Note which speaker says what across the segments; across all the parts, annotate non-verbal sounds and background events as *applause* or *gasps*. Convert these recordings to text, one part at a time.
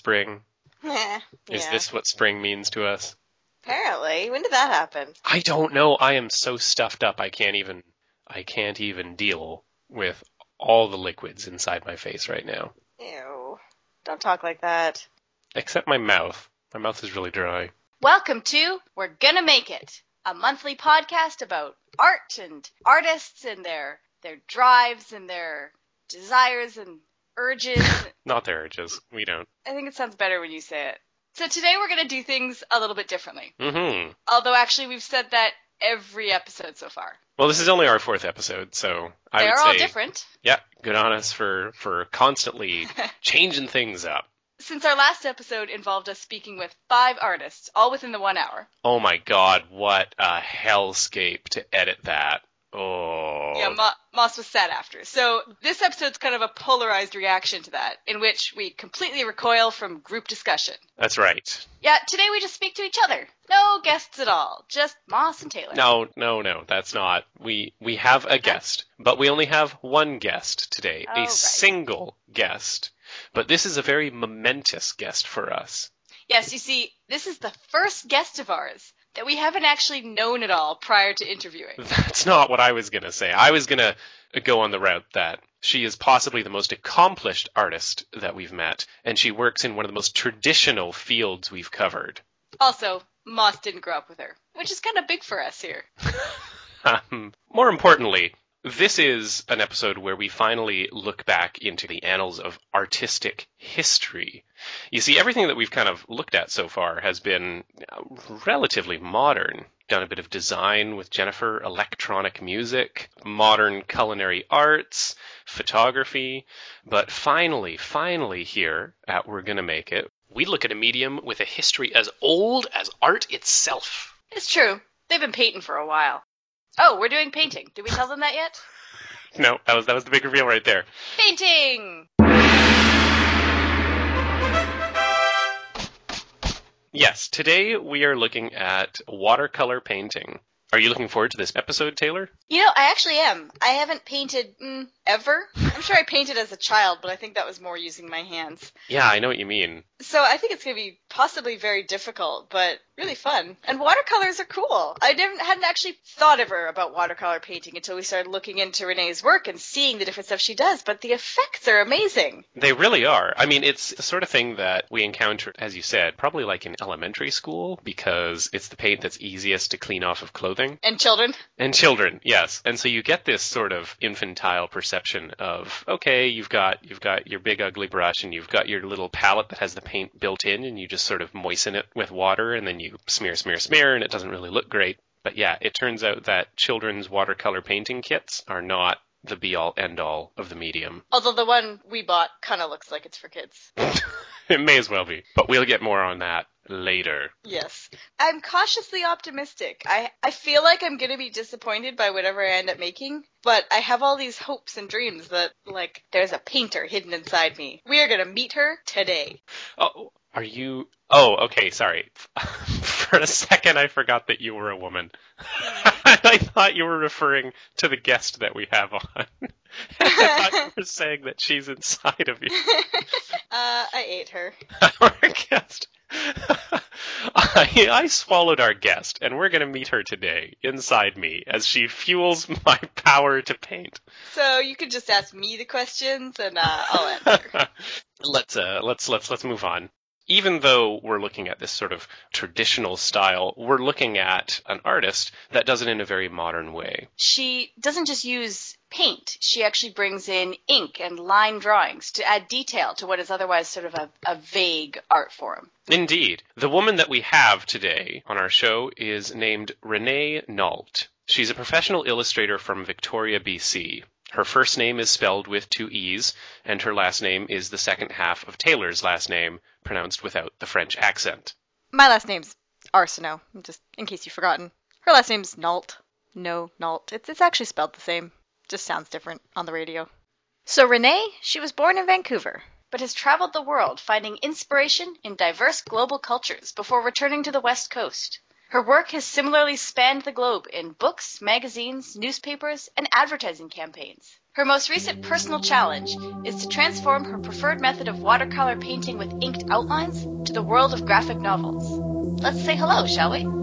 Speaker 1: spring? *laughs*
Speaker 2: yeah.
Speaker 1: Is this what spring means to us?
Speaker 2: Apparently. When did that happen?
Speaker 1: I don't know. I am so stuffed up. I can't even I can't even deal with all the liquids inside my face right now.
Speaker 2: Ew. Don't talk like that.
Speaker 1: Except my mouth. My mouth is really dry.
Speaker 2: Welcome to We're Gonna Make It, a monthly podcast about art and artists and their their drives and their desires and urges. *laughs*
Speaker 1: Not their urges. We don't.
Speaker 2: I think it sounds better when you say it. So today we're gonna do things a little bit differently.
Speaker 1: Mm-hmm.
Speaker 2: Although actually we've said that every episode so far.
Speaker 1: Well, this is only our fourth episode, so I
Speaker 2: They're
Speaker 1: would
Speaker 2: all
Speaker 1: say,
Speaker 2: different.
Speaker 1: yeah, good on us for for constantly *laughs* changing things up.
Speaker 2: Since our last episode involved us speaking with five artists, all within the one hour.
Speaker 1: Oh my god, what a hellscape to edit that. Oh.
Speaker 2: Yeah, Mo- Moss was sad after. So this episode's kind of a polarized reaction to that, in which we completely recoil from group discussion.
Speaker 1: That's right.
Speaker 2: Yeah, today we just speak to each other. No guests at all. Just Moss and Taylor.
Speaker 1: No, no, no, that's not. We we have a guest, but we only have one guest today.
Speaker 2: Oh,
Speaker 1: a
Speaker 2: right.
Speaker 1: single guest. But this is a very momentous guest for us.
Speaker 2: Yes, you see, this is the first guest of ours that we haven't actually known at all prior to interviewing. *laughs*
Speaker 1: That's not what I was going to say. I was going to go on the route that she is possibly the most accomplished artist that we've met, and she works in one of the most traditional fields we've covered.
Speaker 2: Also, Moss didn't grow up with her, which is kind of big for us here. *laughs*
Speaker 1: Um, more importantly, this is an episode where we finally look back into the annals of artistic history. You see, everything that we've kind of looked at so far has been uh, relatively modern. Done a bit of design with Jennifer, electronic music, modern culinary arts, photography. But finally, finally here at We're Gonna Make It, we look at a medium with a history as old as art itself.
Speaker 2: It's true. They've been painting for a while. Oh, we're doing painting. Did we tell them that yet? *laughs*
Speaker 1: No, that was that was the big reveal right there.
Speaker 2: Painting!
Speaker 1: Yes, today we are looking at watercolor painting. Are you looking forward to this episode, Taylor?
Speaker 2: You know, I actually am. I haven't painted mm, ever. I'm sure I painted as a child, but I think that was more using my hands.
Speaker 1: Yeah, I know what you mean.
Speaker 2: So I think it's going to be possibly very difficult, but really fun. And watercolors are cool. I didn't, hadn't actually thought ever about watercolor painting until we started looking into Renee's work and seeing the different stuff she does, but the effects are amazing.
Speaker 1: They really are. I mean, it's the sort of thing that we encounter, as you said, probably like in elementary school because it's the paint that's easiest to clean off of clothing.
Speaker 2: And children?
Speaker 1: And children, yes. And so you get this sort of infantile perception of, okay, you've got you've got your big ugly brush and you've got your little palette that has the paint built in and you just sort of moisten it with water and then you smear, smear, smear and it doesn't really look great. But yeah, it turns out that children's watercolor painting kits are not the be all end all of the medium.
Speaker 2: Although the one we bought kind of looks like it's for kids. *laughs*
Speaker 1: it may as well be. But we'll get more on that later.
Speaker 2: Yes. I'm cautiously optimistic. I, I feel like I'm going to be disappointed by whatever I end up making, but I have all these hopes and dreams that, like, there's a painter hidden inside me. We are going to meet her today.
Speaker 1: Oh, are you? Oh, okay. Sorry. *laughs* For a second, I forgot that you were a woman. *laughs* I thought you were referring to the guest that we have on. *laughs* I thought you were saying that she's inside of you.
Speaker 2: Uh, I ate her.
Speaker 1: Our guest. I, I swallowed our guest, and we're going to meet her today inside me as she fuels my power to paint.
Speaker 2: So you could just ask me the questions and uh, I'll answer. *laughs*
Speaker 1: let's uh, let's let's let's move on. Even though we're looking at this sort of traditional style, we're looking at an artist that does it in a very modern way.
Speaker 2: She doesn't just use paint, she actually brings in ink and line drawings to add detail to what is otherwise sort of a, a vague art form.
Speaker 1: Indeed. The woman that we have today on our show is named Renee Nault. She's a professional illustrator from Victoria, BC. Her first name is spelled with two E's, and her last name is the second half of Taylor's last name, pronounced without the French accent.
Speaker 2: My last name's Arsenault, just in case you've forgotten. Her last name's Nault. No, Nault. It's, it's actually spelled the same. Just sounds different on the radio. So Renee, she was born in Vancouver, but has traveled the world finding inspiration in diverse global cultures before returning to the West Coast. Her work has similarly spanned the globe in books, magazines, newspapers, and advertising campaigns. Her most recent personal challenge is to transform her preferred method of watercolor painting with inked outlines to the world of graphic novels. Let's say hello, shall we?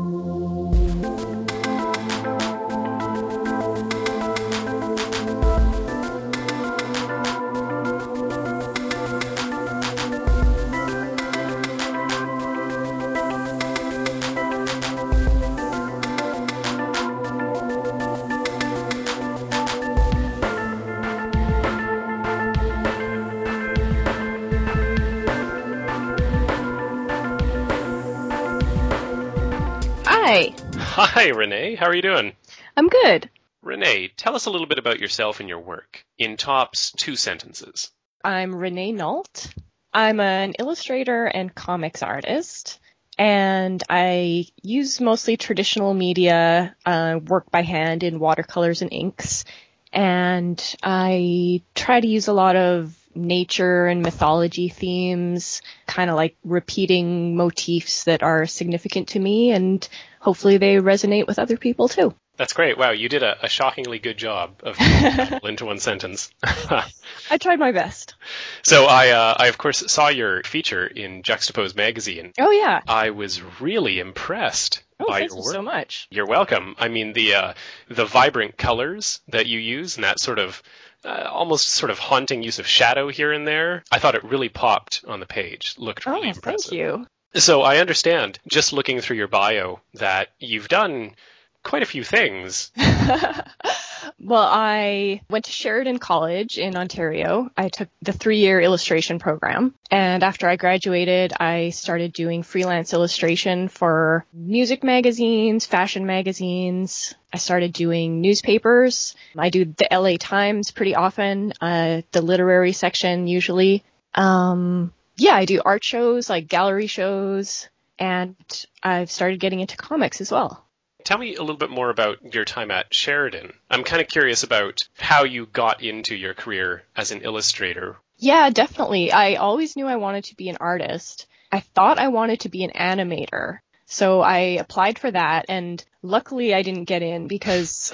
Speaker 3: Hi,
Speaker 1: Renee. How are you doing?
Speaker 3: I'm good.
Speaker 1: Renee, tell us a little bit about yourself and your work in tops two sentences.
Speaker 3: I'm Renee Nault. I'm an illustrator and comics artist, and I use mostly traditional media, uh, work by hand in watercolors and inks, and I try to use a lot of nature and mythology themes, kind of like repeating motifs that are significant to me, and hopefully they resonate with other people too.
Speaker 1: That's great. Wow, you did a, a shockingly good job of *laughs* into one sentence.
Speaker 3: I tried my best.
Speaker 1: so I, uh, I of course saw your feature in Juxtapoz magazine.
Speaker 3: Oh yeah.
Speaker 1: I was really impressed
Speaker 3: Oh,
Speaker 1: by
Speaker 3: thank
Speaker 1: your
Speaker 3: you
Speaker 1: work.
Speaker 3: so much.
Speaker 1: You're welcome. I mean the uh, the vibrant colors that you use and that sort of uh, almost sort of haunting use of shadow here and there. I thought it really popped on the page. Looked
Speaker 3: Oh,
Speaker 1: really impressive.
Speaker 3: thank you.
Speaker 1: So I understand, just looking through your bio, that you've done quite a few things. *laughs* *laughs*
Speaker 3: well, I went to Sheridan College in Ontario. I took the three year illustration program. And after I graduated, I started doing freelance illustration for music magazines, fashion magazines. I started doing newspapers. I do the LA Times pretty often, uh, the literary section usually. Um, yeah, I do art shows, like gallery shows, and I've started getting into comics as well.
Speaker 1: Tell me a little bit more about your time at Sheridan. I'm kind of curious about how you got into your career as an illustrator.
Speaker 3: Yeah, definitely. I always knew I wanted to be an artist. I thought I wanted to be an animator. So I applied for that and luckily I didn't get in because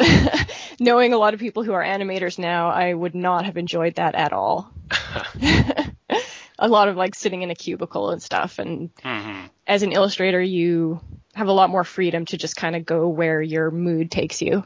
Speaker 3: *laughs* knowing a lot of people who are animators now, I would not have enjoyed that at all. *laughs* *laughs* a lot of like sitting in a cubicle and stuff and
Speaker 1: hmm
Speaker 3: as an illustrator you have a lot more freedom to just kind of go where your mood takes you.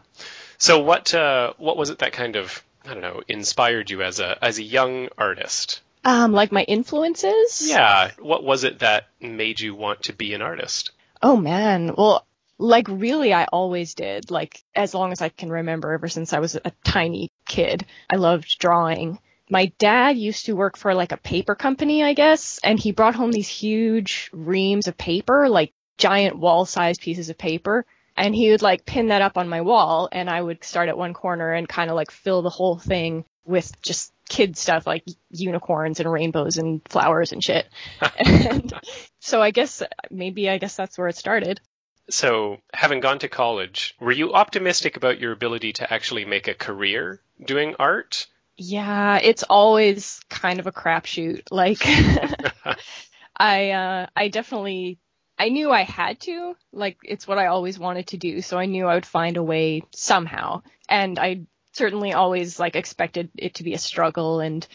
Speaker 1: So what uh, what was it that kind of I don't know inspired you as a as a young artist?
Speaker 3: Um like my influences?
Speaker 1: Yeah, what was it that made you want to be an artist?
Speaker 3: Oh man. Well, like really I always did. Like as long as I can remember ever since I was a tiny kid. I loved drawing. My dad used to work for like a paper company, I guess, and he brought home these huge reams of paper, like giant wall-sized pieces of paper, and he would like pin that up on my wall and I would start at one corner and kind of like fill the whole thing with just kid stuff like unicorns and rainbows and flowers and shit. *laughs* and so I guess maybe I guess that's where it started.
Speaker 1: So, having gone to college, were you optimistic about your ability to actually make a career doing art?
Speaker 3: Yeah, it's always kind of a crapshoot. *laughs* Like *laughs* I uh I definitely I knew I had to. Like it's what I always wanted to do, so I knew I would find a way somehow. And I certainly always like expected it to be a struggle and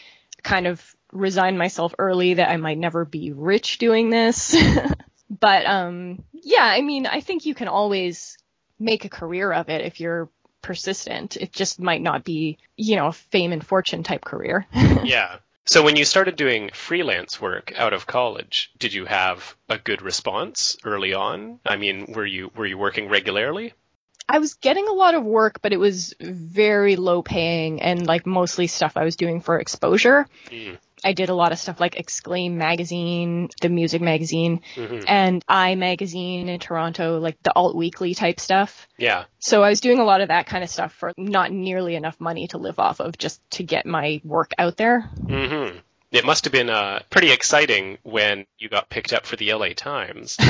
Speaker 3: kind of resigned myself early that I might never be rich doing this. *laughs* but um yeah, I mean, I think you can always make a career of it if you're persistent. It just might not be, you know, a fame and fortune type career. *laughs*
Speaker 1: yeah. So when you started doing freelance work out of college, did you have a good response early on? I mean, were you were you working regularly?
Speaker 3: I was getting a lot of work, but it was very low paying and like mostly stuff I was doing for exposure.
Speaker 1: Mm.
Speaker 3: I did a lot of stuff like Exclaim magazine, the music magazine,
Speaker 1: Mhm.
Speaker 3: and Eye magazine in Toronto, like the alt weekly type stuff.
Speaker 1: Yeah.
Speaker 3: So I was doing a lot of that kind of stuff for not nearly enough money to live off of just to get my work out there.
Speaker 1: hmm It must have been uh, pretty exciting when you got picked up for the LA Times. *laughs*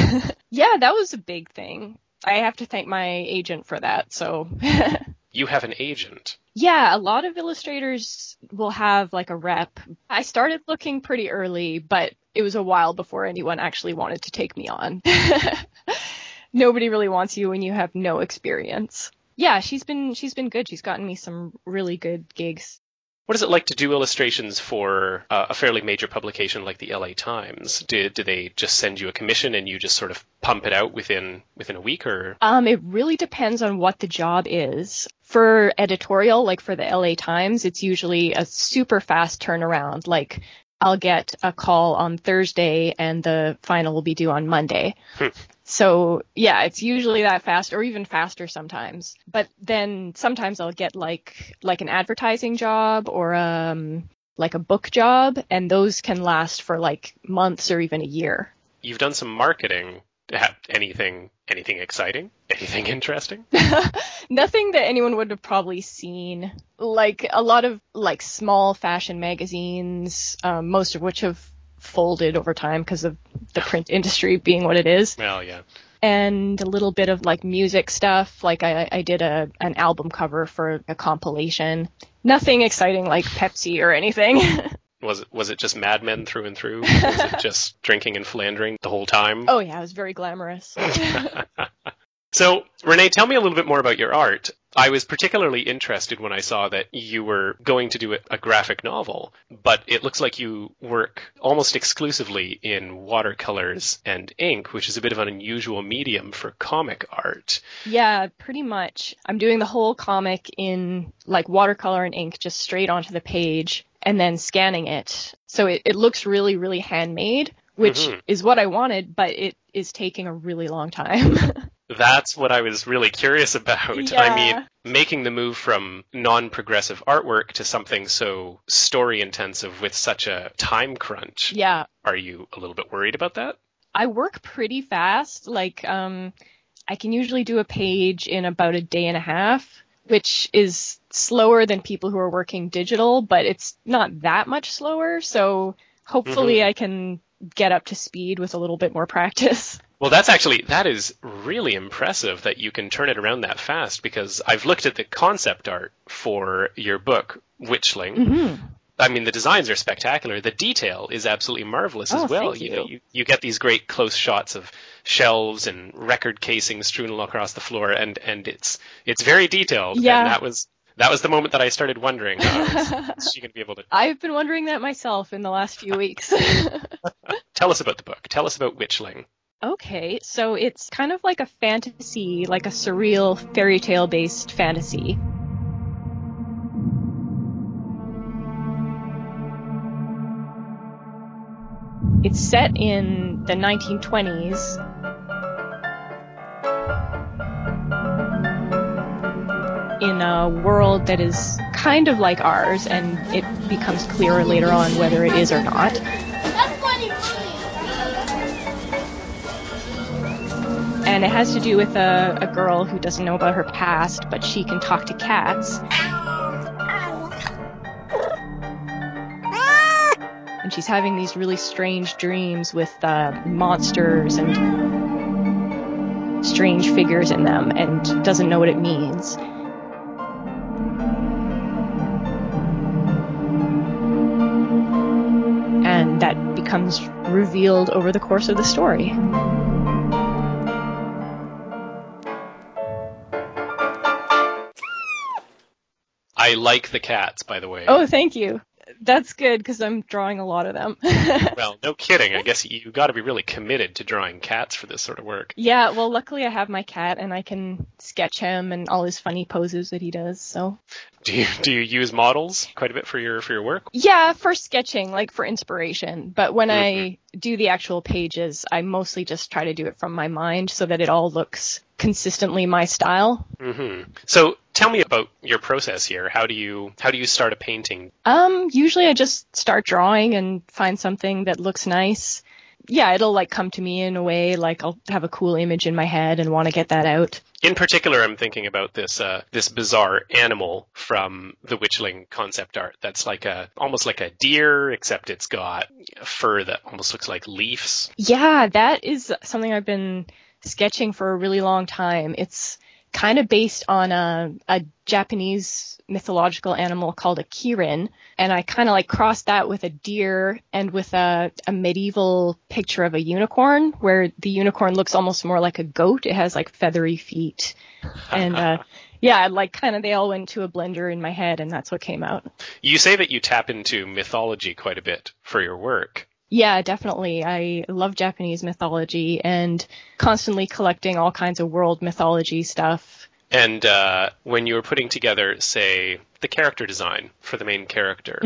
Speaker 3: Yeah, that was a big thing. I have to thank my agent for that. So *laughs*
Speaker 1: you have an agent.
Speaker 3: Yeah, a lot of illustrators will have like a rep. I started looking pretty early, but it was a while before anyone actually wanted to take me on. *laughs* Nobody really wants you when you have no experience. Yeah, she's been she's been good. She's gotten me some really good gigs.
Speaker 1: What is it like to do illustrations for uh, a fairly major publication like the LA Times? Do, do they just send you a commission and you just sort of pump it out within within a week, or
Speaker 3: Um, it really depends on what the job is. For editorial, like for the LA Times, it's usually a super fast turnaround. Like I'll get a call on Thursday and the final will be due on Monday.
Speaker 1: Hmm.
Speaker 3: So yeah, it's usually that fast or even faster sometimes. But then sometimes I'll get like like an advertising job or um like a book job and those can last for like months or even a year.
Speaker 1: you've done some marketing? Anything anything exciting? Anything interesting? *laughs*
Speaker 3: Nothing that anyone would have probably seen. Like a lot of like small fashion magazines, um, most of which have folded over time because of the *laughs* print industry being what it is,
Speaker 1: Well, yeah.
Speaker 3: and a little bit of like music stuff. Like I, I did a an album cover for a compilation. Nothing exciting like Pepsi or anything. *laughs*
Speaker 1: Was it was it just Mad Men through and through? *laughs* Was it just drinking and philandering the whole time?
Speaker 3: oh yeah, it was very glamorous. *laughs* *laughs*
Speaker 1: So, Renee, tell me a little bit more about your art. I was particularly interested when I saw that you were going to do a, a graphic novel, but it looks like you work almost exclusively in watercolors and ink, which is a bit of an unusual medium for comic art.
Speaker 3: Yeah, pretty much. I'm doing the whole comic in like watercolor and ink just straight onto the page and then scanning it. So it, it looks really, really handmade, which
Speaker 1: Mhm.
Speaker 3: is what I wanted, but it is taking a really long time. *laughs*
Speaker 1: That's what I was really curious about. I mean, making the move from non progressive artwork to something so story intensive with such a time crunch.
Speaker 3: yeah,
Speaker 1: Are you a little bit worried about that?
Speaker 3: I work pretty fast. Like, um, I can usually do a page in about a day and a half, which is slower than people who are working digital, but it's not that much slower. So hopefully
Speaker 1: Mhm.
Speaker 3: I can get up to speed with a little bit more practice. *laughs*
Speaker 1: Well, that's actually that is really impressive that you can turn it around that fast because I've looked at the concept art for your book Witchling.
Speaker 3: hmm
Speaker 1: I mean, the designs are spectacular. The detail is absolutely marvelous
Speaker 3: Oh,
Speaker 1: as well. You,
Speaker 3: you.
Speaker 1: know, you you get these great close shots of shelves and record casings strewn all across the floor, and and it's it's very detailed.
Speaker 3: Yeah.
Speaker 1: And that was that was the moment that I started wondering, uh, is *laughs* she going to be able to
Speaker 3: I've been wondering that myself in the last few weeks. *laughs*
Speaker 1: tell us about the book? Tell us about Witchling.
Speaker 3: okay, so it's kind of like a fantasy, like a surreal fairy tale based fantasy. It's set in the 1920s. In a world that is kind of like ours, and it becomes clearer later on whether it is or not. And it has to do with a, a girl who doesn't know about her past, but she can talk to cats. She's having these really strange dreams with uh, monsters and strange figures in them, and doesn't know what it means. And that becomes revealed over the course of the story.
Speaker 1: I like the cats, by the way.
Speaker 3: Oh, thank you. That's good because I'm drawing a lot of them. *laughs*
Speaker 1: well, no kidding. I guess you got to be really committed to drawing cats for this sort of work.
Speaker 3: yeah, well, luckily I have my cat and I can sketch him and all his funny poses that he does. So
Speaker 1: Do you do you use models quite a bit for your for your work?
Speaker 3: yeah, for sketching, like for inspiration. But when I do the actual pages, I mostly just try to do it from my mind so that it all looks consistently my style.
Speaker 1: Mm-hmm. So tell me about your process here. How do you how do you start a painting?
Speaker 3: Um, usually I just start drawing and find something that looks nice. Yeah, it'll like come to me in a way like I'll have a cool image in my head and want to get that out.
Speaker 1: In particular, I'm thinking about this uh, this bizarre animal from the Witchling concept art. That's like a almost like a deer, except it's got fur that almost looks like leaves.
Speaker 3: Yeah, that is something I've been sketching for a really long time. It's kind of based on a, a Japanese mythological animal called a kirin, and I kind of like crossed that with a deer and with a, a medieval picture of a unicorn, where the unicorn looks almost more like a goat. It has like feathery feet, and uh, *laughs* yeah, like kind of they all went to a blender in my head, and that's what came out.
Speaker 1: You say that you tap into mythology quite a bit for your work.
Speaker 3: Yeah, definitely. I love Japanese mythology and constantly collecting all kinds of world mythology stuff.
Speaker 1: And uh, when you were putting together, say, the character design for the main character,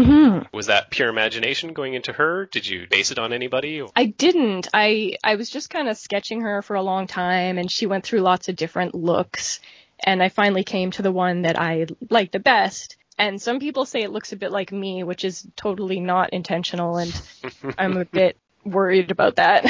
Speaker 1: was that pure imagination going into her? Did you base it on anybody?
Speaker 3: I didn't. I I was just kind of sketching her for a long time and she went through lots of different looks and I finally came to the one that I liked the best. And some people say it looks a bit like me, which is totally not intentional and *laughs* I'm a bit worried about that.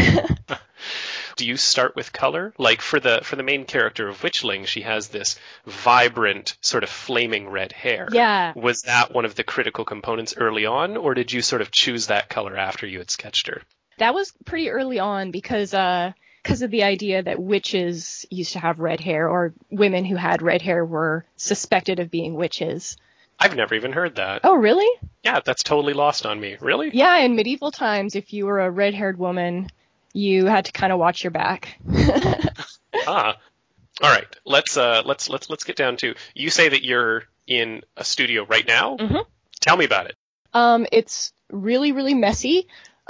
Speaker 1: Do you start with color? Like for the for the main character of Witchling, she has this vibrant sort of flaming red hair.
Speaker 3: yeah.
Speaker 1: Was that one of the critical components early on, or did you sort of choose that color after you had sketched her?
Speaker 3: That was pretty early on because uh because of the idea that witches used to have red hair or women who had red hair were suspected of being witches.
Speaker 1: I've never even heard that.
Speaker 3: Oh, really?
Speaker 1: Yeah, that's totally lost on me. Really?
Speaker 3: Yeah, in medieval times if you were a red-haired woman, you had to kind of watch your back. *laughs*
Speaker 1: Ah. All right. Let's uh let's let's let's get down to you say that you're in a studio right now?
Speaker 3: Mhm.
Speaker 1: Tell me about it.
Speaker 3: Um, it's really, really messy. *laughs*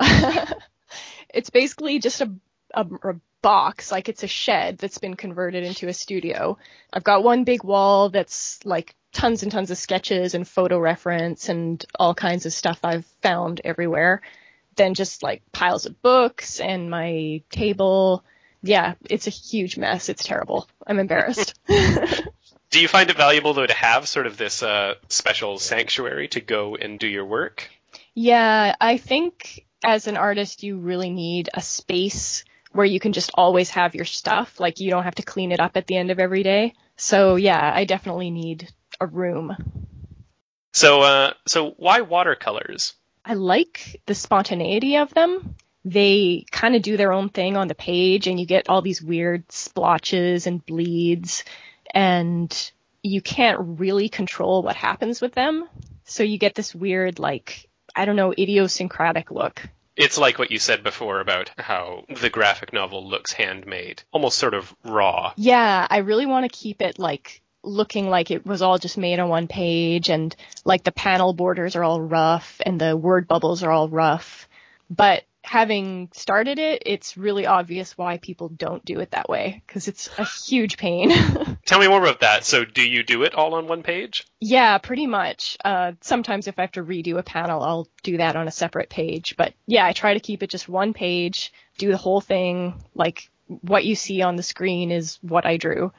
Speaker 3: it's basically just a, a, a box, like it's a shed that's been converted into a studio. I've got one big wall that's like tons and tons of sketches and photo reference and all kinds of stuff I've found everywhere. Then just like piles of books and my table. Yeah, it's a huge mess. It's terrible. I'm embarrassed. *laughs*
Speaker 1: Do you find it valuable though to have sort of this uh special sanctuary to go and do your work?
Speaker 3: Yeah, I think as an artist, you really need a space where you can just always have your stuff. Like you don't have to clean it up at the end of every day. So yeah, I definitely need a room.
Speaker 1: So uh so why watercolors?
Speaker 3: I like the spontaneity of them. They kind of do their own thing on the page and you get all these weird splotches and bleeds and you can't really control what happens with them. So you get this weird like I don't know idiosyncratic look.
Speaker 1: It's like what you said before about how the graphic novel looks handmade, almost sort of raw.
Speaker 3: Yeah, I really want to keep it like looking like it was all just made on one page and like the panel borders are all rough and the word bubbles are all rough. But having started it, it's really obvious why people don't do it that way because it's a huge pain. *laughs*
Speaker 1: Tell me more about that. So do you do it all on one page?
Speaker 3: yeah, pretty much. Uh, sometimes if I have to redo a panel, I'll do that on a separate page. But yeah, I try to keep it just one page, do the whole thing. Like what you see on the screen is what I drew.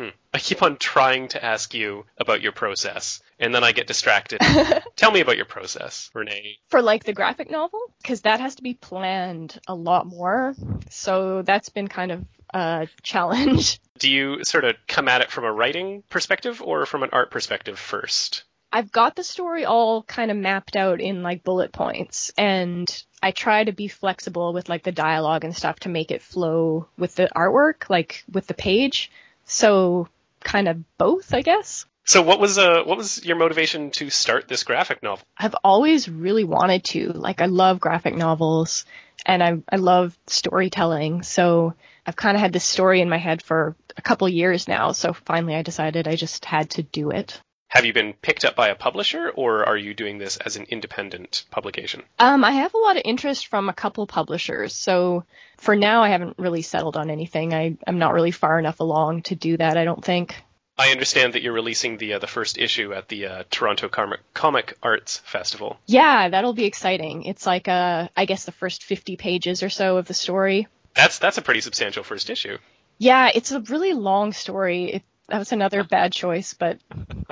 Speaker 1: Hmm. I keep on trying to ask you about your process, and then I get distracted. *laughs* Tell me about your process, Renee.
Speaker 3: for like the graphic novel because that has to be planned a lot more so that's been kind of a challenge *laughs*
Speaker 1: Do you sort of come at it from a writing perspective or from an art perspective first?
Speaker 3: i've got the story all kind of mapped out in like bullet points and i try to be flexible with like the dialogue and stuff to make it flow with the artwork like with the page so kind of both i guess
Speaker 1: So what was uh what was your motivation to start this graphic novel?
Speaker 3: I've always really wanted to. Like I love graphic novels and I I love storytelling. So I've kind of had this story in my head for a couple years now. So finally I decided I just had to do it.
Speaker 1: Have you been picked up by a publisher, or are you doing this as an independent publication?
Speaker 3: Um, I have a lot of interest from a couple publishers, so for now I haven't really settled on anything. I, I'm not really far enough along to do that, I don't think.
Speaker 1: I understand that you're releasing the uh, the first issue at the uh, Toronto Comic, Comic Arts Festival.
Speaker 3: Yeah, that'll be exciting. It's like uh, I guess the first 50 pages or so of the story.
Speaker 1: That's that's a pretty substantial first issue.
Speaker 3: Yeah, it's a really long story. It, that was another *laughs* bad choice, but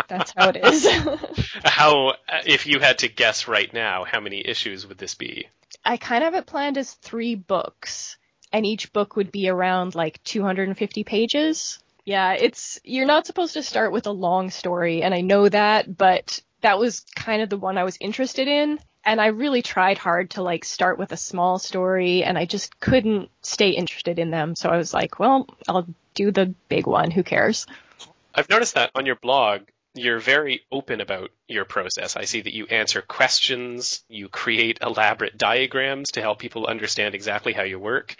Speaker 3: that's how it is. *laughs*
Speaker 1: How, uh, if you had to guess right now, how many issues would this be?
Speaker 3: I kind of have it planned as three books, and each book would be around like 250 pages. Yeah, it's you're not supposed to start with a long story, and I know that, but that was kind of the one I was interested in, and I really tried hard to like start with a small story, and I just couldn't stay interested in them. So I was like, well, I'll do the big one. Who cares?
Speaker 1: I've noticed that on your blog, you're very open about your process. I see that you answer questions, you create elaborate diagrams to help people understand exactly how you work.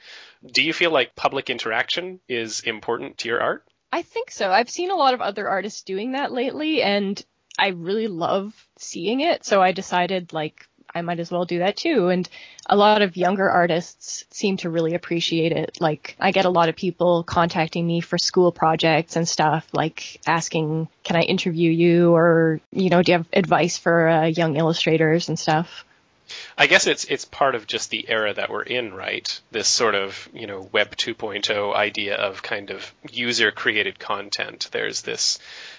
Speaker 1: Do you feel like public interaction is important to your art?
Speaker 3: I think so. I've seen a lot of other artists doing that lately, and I really love seeing it. So I decided, like, I might as well do that too. And a lot of younger artists seem to really appreciate it. Like, I get a lot of people contacting me for school projects and stuff, like asking, can I interview you? Or, you know, do you have advice for uh, young illustrators and stuff?
Speaker 1: I guess it's it's part of just the era that we're in, right? This sort of, you know, web 2.0 idea of kind of user created content. There's this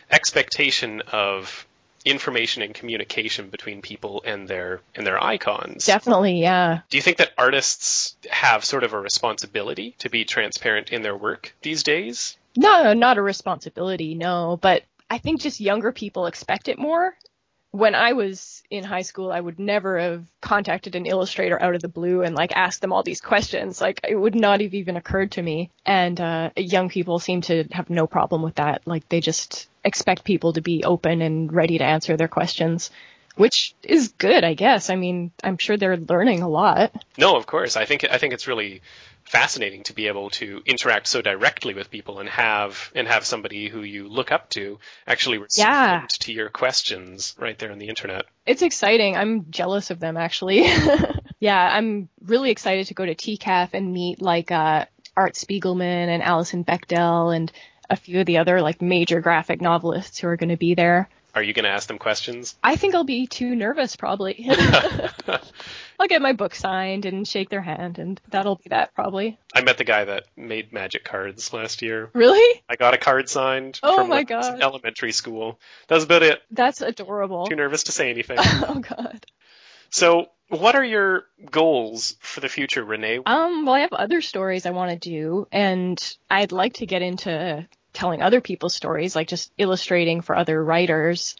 Speaker 1: expectation of information and communication between people and their and their icons.
Speaker 3: Definitely, yeah.
Speaker 1: Do you think that artists have sort of a responsibility to be transparent in their work these days?
Speaker 3: No, not a responsibility, no, but I think just younger people expect it more. When I was in high school, I would never have contacted an illustrator out of the blue and like asked them all these questions. Like it would not have even occurred to me. And uh, young people seem to have no problem with that. Like they just expect people to be open and ready to answer their questions, which is good, I guess. I mean, I'm sure they're learning a lot.
Speaker 1: No, of course. I think I think it's really fascinating to be able to interact so directly with people and have and have somebody who you look up to actually respond
Speaker 3: Yeah.
Speaker 1: to your questions right there on the internet.
Speaker 3: It's exciting. I'm jealous of them actually. *laughs* yeah, I'm really excited to go to TCAF and meet like uh, Art Spiegelman and Alison Bechdel and a few of the other like major graphic novelists who are going to be there.
Speaker 1: Are you going to ask them questions?
Speaker 3: I think I'll be too nervous probably. *laughs* I'll get my book signed and shake their hand and that'll be that probably.
Speaker 1: I met the guy that made magic cards last year.
Speaker 3: Really?
Speaker 1: I got a card signed
Speaker 3: Oh
Speaker 1: from
Speaker 3: my
Speaker 1: when I was in
Speaker 3: God.
Speaker 1: elementary school. That was about it.
Speaker 3: That's adorable.
Speaker 1: Too nervous to say anything. *laughs*
Speaker 3: oh god.
Speaker 1: so, what are your goals for the future, Renee?
Speaker 3: Um, well, I have other stories I want to do, and I'd like to get into telling other people's stories, like just illustrating for other writers.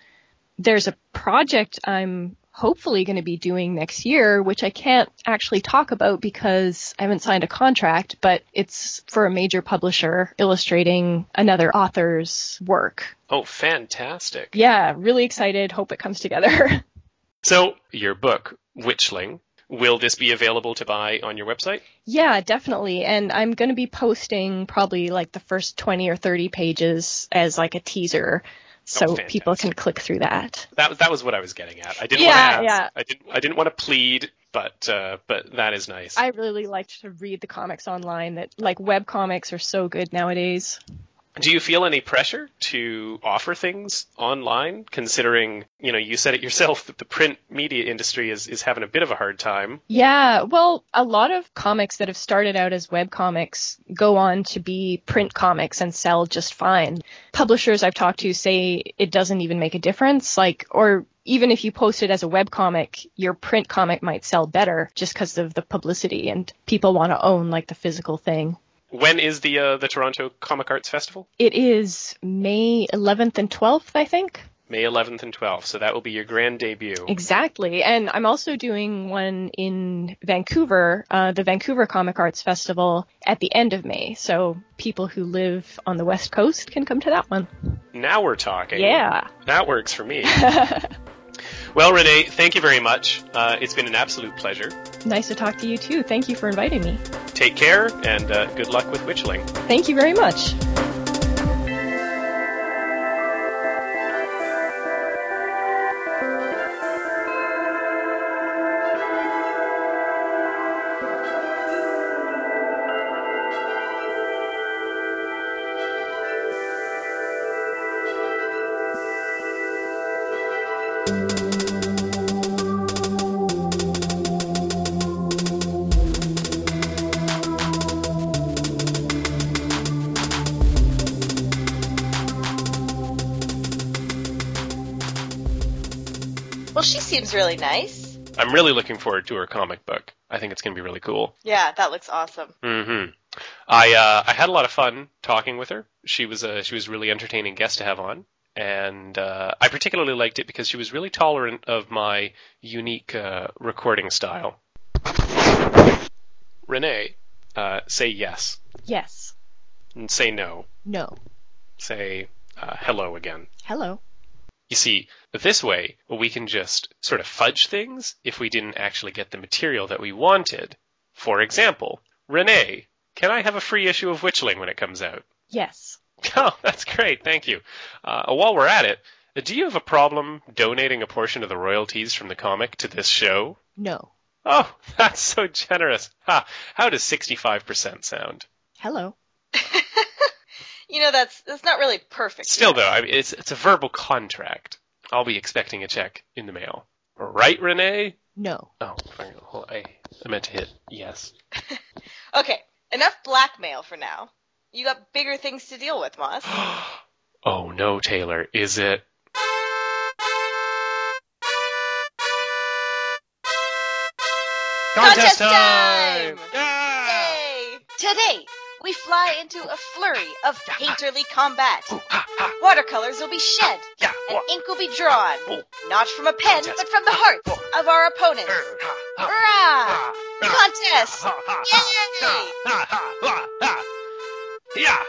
Speaker 3: There's a project I'm hopefully going to be doing next year, which I can't actually talk about because I haven't signed a contract, but it's for a major publisher illustrating another author's work.
Speaker 1: Oh, fantastic.
Speaker 3: Yeah, really excited. Hope it comes together. *laughs*
Speaker 1: So, your book, Witchling, will this be available to buy on your website?
Speaker 3: Yeah, definitely. And I'm going to be posting probably like the first 20 or 30 pages as like a teaser so
Speaker 1: Oh,
Speaker 3: people can click through that.
Speaker 1: That that was what I was getting at. I didn't
Speaker 3: Yeah,
Speaker 1: want to ask.
Speaker 3: yeah.
Speaker 1: I didn't I didn't want to plead, but uh, but that is nice.
Speaker 3: I really like to read the comics online that like web comics are so good nowadays.
Speaker 1: Do you feel any pressure to offer things online, considering you know you said it yourself that the print media industry is is having a bit of a hard time?
Speaker 3: Yeah, well, a lot of comics that have started out as web comics go on to be print comics and sell just fine. Publishers I've talked to say it doesn't even make a difference, like, or even if you post it as a web comic, your print comic might sell better just because of the publicity and people want to own like the physical thing.
Speaker 1: When is the uh, the Toronto Comic Arts Festival?
Speaker 3: It is May 11th and 12th, I think.
Speaker 1: May 11th and 12th. So that will be your grand debut.
Speaker 3: Exactly. And I'm also doing one in Vancouver, uh, the Vancouver Comic Arts Festival at the end of May. So people who live on the West Coast can come to that one.
Speaker 1: Now we're talking.
Speaker 3: Yeah.
Speaker 1: That works for me. *laughs* well, Renee, thank you very much. Uh, it's been an absolute pleasure.
Speaker 3: nice to talk to you too. Thank you for inviting me.
Speaker 1: Take care and uh, good luck with Witchling.
Speaker 3: Thank you very much.
Speaker 2: Seems really nice.
Speaker 1: I'm really looking forward to her comic book. I think it's going to be really cool.
Speaker 2: Yeah, that looks awesome.
Speaker 1: Mm-hmm. I uh, I had a lot of fun talking with her. She was a she was a really entertaining guest to have on, and uh, I particularly liked it because she was really tolerant of my unique uh, recording style. Renee, uh, say yes
Speaker 3: Yes.
Speaker 1: and say no.
Speaker 3: No.
Speaker 1: Say uh, hello again.
Speaker 3: Hello.
Speaker 1: You see, this way we can just sort of fudge things if we didn't actually get the material that we wanted. For example, Renee, can I have a free issue of Witchling when it comes out?
Speaker 3: Yes. *laughs*
Speaker 1: Oh, that's great. Thank you. Uh, while we're at it, do you have a problem donating a portion of the royalties from the comic to this show?
Speaker 3: No.
Speaker 1: Oh, *laughs* that's so generous. Ha, how does 65% sound?
Speaker 3: Hello. *laughs*
Speaker 2: You know, that's that's not really perfect.
Speaker 1: Still,
Speaker 2: yet.
Speaker 1: though, I mean, it's, it's a verbal contract. I'll be expecting a check in the mail. Right, Renee?
Speaker 3: No.
Speaker 1: Oh, I, I meant to hit yes. *laughs*
Speaker 2: Okay, enough blackmail for now. You got bigger things to deal with, Moss. *gasps*
Speaker 1: Oh no, Taylor, is it?
Speaker 2: Contest time!
Speaker 1: Yeah!
Speaker 2: Yay! Today, we fly into a flurry of painterly combat.
Speaker 1: Ooh, ha, ha,
Speaker 2: Watercolors will be shed, and ink will be drawn, not from a pen, but from the hearts of our opponents.
Speaker 1: ha, ha,
Speaker 2: Hurrah!
Speaker 1: ha, ha,
Speaker 2: Contest!
Speaker 1: ha, ha,
Speaker 2: Yay!
Speaker 1: Yeah.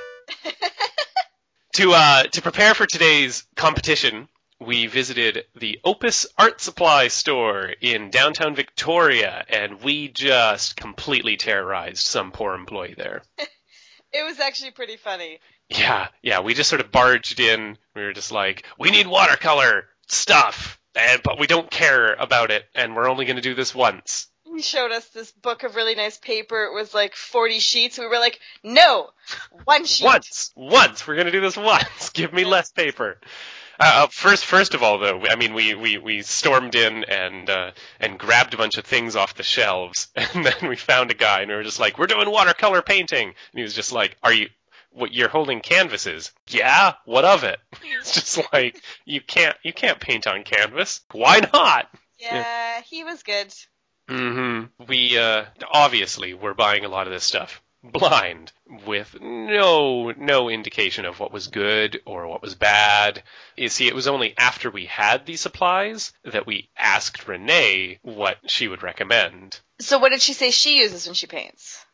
Speaker 1: *laughs* to uh, to prepare for today's competition, we visited the Opus Art Supply store in downtown Victoria, and we just completely terrorized some poor employee there. *laughs*
Speaker 2: It was actually pretty funny.
Speaker 1: Yeah, yeah, we just sort of barged in. We were just like, we need watercolor stuff, and but we don't care about it, and we're only going to do this once.
Speaker 2: He showed us this book of really nice paper. It was like 40 sheets. We were like, no, one sheet.
Speaker 1: Once, once, we're going to do this once. *laughs* Give me less paper. Uh, uh, first, first of all, though, I mean, we, we, we stormed in and uh, and grabbed a bunch of things off the shelves, *laughs* and then we found a guy, and we were just like, "We're doing watercolor painting," and he was just like, "Are you? What? You're holding canvases? Yeah. What of it?" *laughs* It's just like you can't you can't paint on canvas. Why not?
Speaker 2: Yeah, he was good.
Speaker 1: Mm-hmm. We uh, obviously were buying a lot of this stuff blind, with no no indication of what was good or what was bad. You see, it was only after we had these supplies that we asked Renee what she would recommend.
Speaker 2: So what did she say she uses when she paints?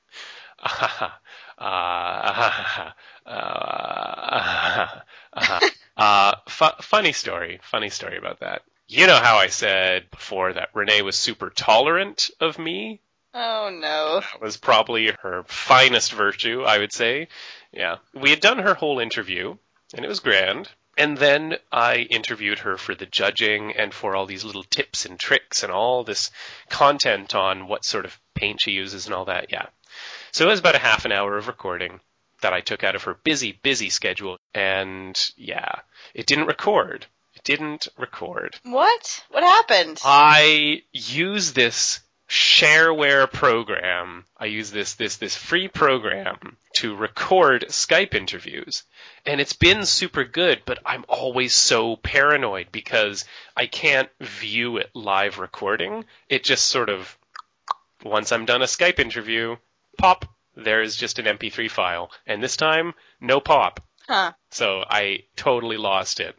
Speaker 2: *laughs* *laughs*
Speaker 1: uh, uh, uh, fu- funny story. Funny story about that. You know how I said before that Renee was super tolerant of me
Speaker 2: Oh no.
Speaker 1: that was probably her finest virtue, I would say. Yeah. We had done her whole interview, and it was grand. And then I interviewed her for the judging and for all these little tips and tricks and all this content on what sort of paint she uses and all that. Yeah. So it was about a half an hour of recording that I took out of her busy, busy schedule. And yeah, it didn't record. It didn't record.
Speaker 2: What? What happened?
Speaker 1: I use this shareware program. I use this this this free program to record Skype interviews. And it's been super good, but I'm always so paranoid because I can't view it live recording. It just sort of once I'm done a Skype interview, pop, there is just an MP3 file. And this time, no pop.
Speaker 2: Huh.
Speaker 1: So I totally lost it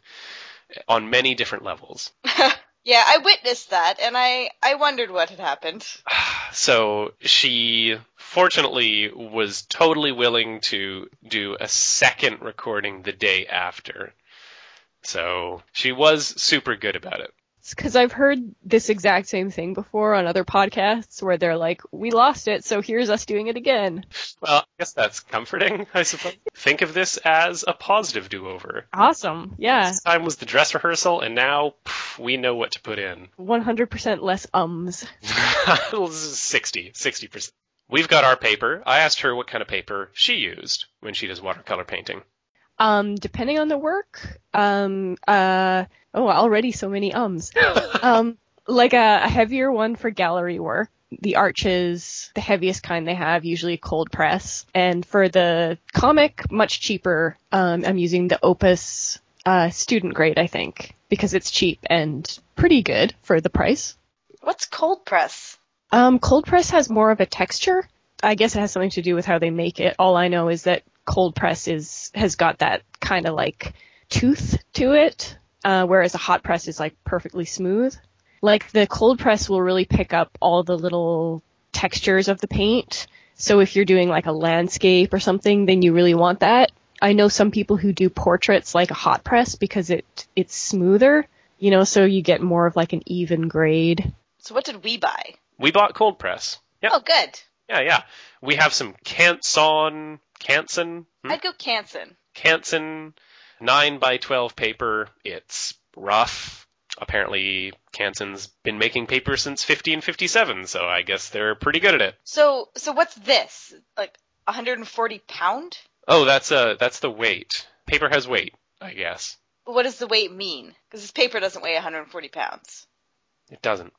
Speaker 1: on many different levels. *laughs*
Speaker 2: Yeah, I witnessed that, and I I wondered what had happened. *sighs*
Speaker 1: So she fortunately was totally willing to do a second recording the day after. So she was super good about it.
Speaker 3: Because I've heard this exact same thing before on other podcasts where they're like, "We lost it, so here's us doing it again."
Speaker 1: Well, I guess that's comforting, I suppose. Think of this as a positive do-over.
Speaker 3: Awesome. Yeah.
Speaker 1: This time was the dress rehearsal, and now pff, we know what to put in.
Speaker 3: 100% less ums. *laughs*
Speaker 1: 60, 60%. We've got our paper. I asked her what kind of paper she used when she does watercolor painting.
Speaker 3: Um, depending on the work, um, uh, oh, already so many ums. *gasps* um, like a, a heavier one for gallery work. The Arches, the heaviest kind they have, usually cold press. And for the comic, much cheaper. Um, I'm using the Opus uh, student grade, I think, because it's cheap and pretty good for the price.
Speaker 2: What's cold press?
Speaker 3: Um, cold press has more of a texture. I guess it has something to do with how they make it. All I know is that cold press is has got that kind of like tooth to it, uh, whereas a hot press is like perfectly smooth. Like the cold press will really pick up all the little textures of the paint. So if you're doing like a landscape or something, then you really want that. I know some people who do portraits like a hot press because it it's smoother, you know, so you get more of like an even grade.
Speaker 2: So what did we buy?
Speaker 1: We bought cold press. Yep.
Speaker 2: Oh, good.
Speaker 1: Yeah, yeah. We have some Canson, Canson, hmm?
Speaker 2: I'd go Canson.
Speaker 1: Canson 9 by 12 paper. It's rough. Apparently, Canson's been making paper since 1557, so I guess they're pretty good at it.
Speaker 2: So, so what's this? Like 140 pound?
Speaker 1: Oh, that's uh that's the weight. Paper has weight, I guess.
Speaker 2: What does the weight mean? Because this paper doesn't weigh 140 pounds.
Speaker 1: It doesn't.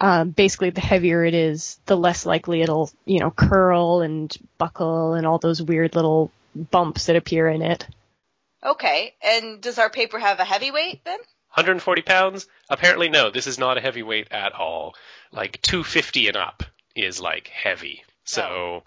Speaker 3: Um, basically, the heavier it is, the less likely it'll, you know, curl and buckle and all those weird little bumps that appear in it.
Speaker 2: Okay, and does our paper have a heavyweight then?
Speaker 1: 140 pounds? Apparently, no. This is not a heavyweight at all. Like 250 and up is like heavy. So